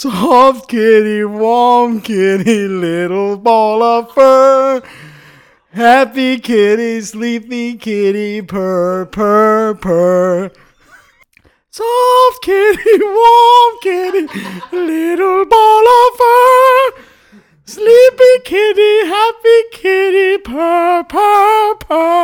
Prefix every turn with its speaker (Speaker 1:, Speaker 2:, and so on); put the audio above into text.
Speaker 1: Soft kitty, warm kitty, little ball of fur. Happy kitty, sleepy kitty, purr, purr, purr. Soft kitty, warm kitty, little ball of fur. Sleepy kitty, happy kitty, purr, purr, purr.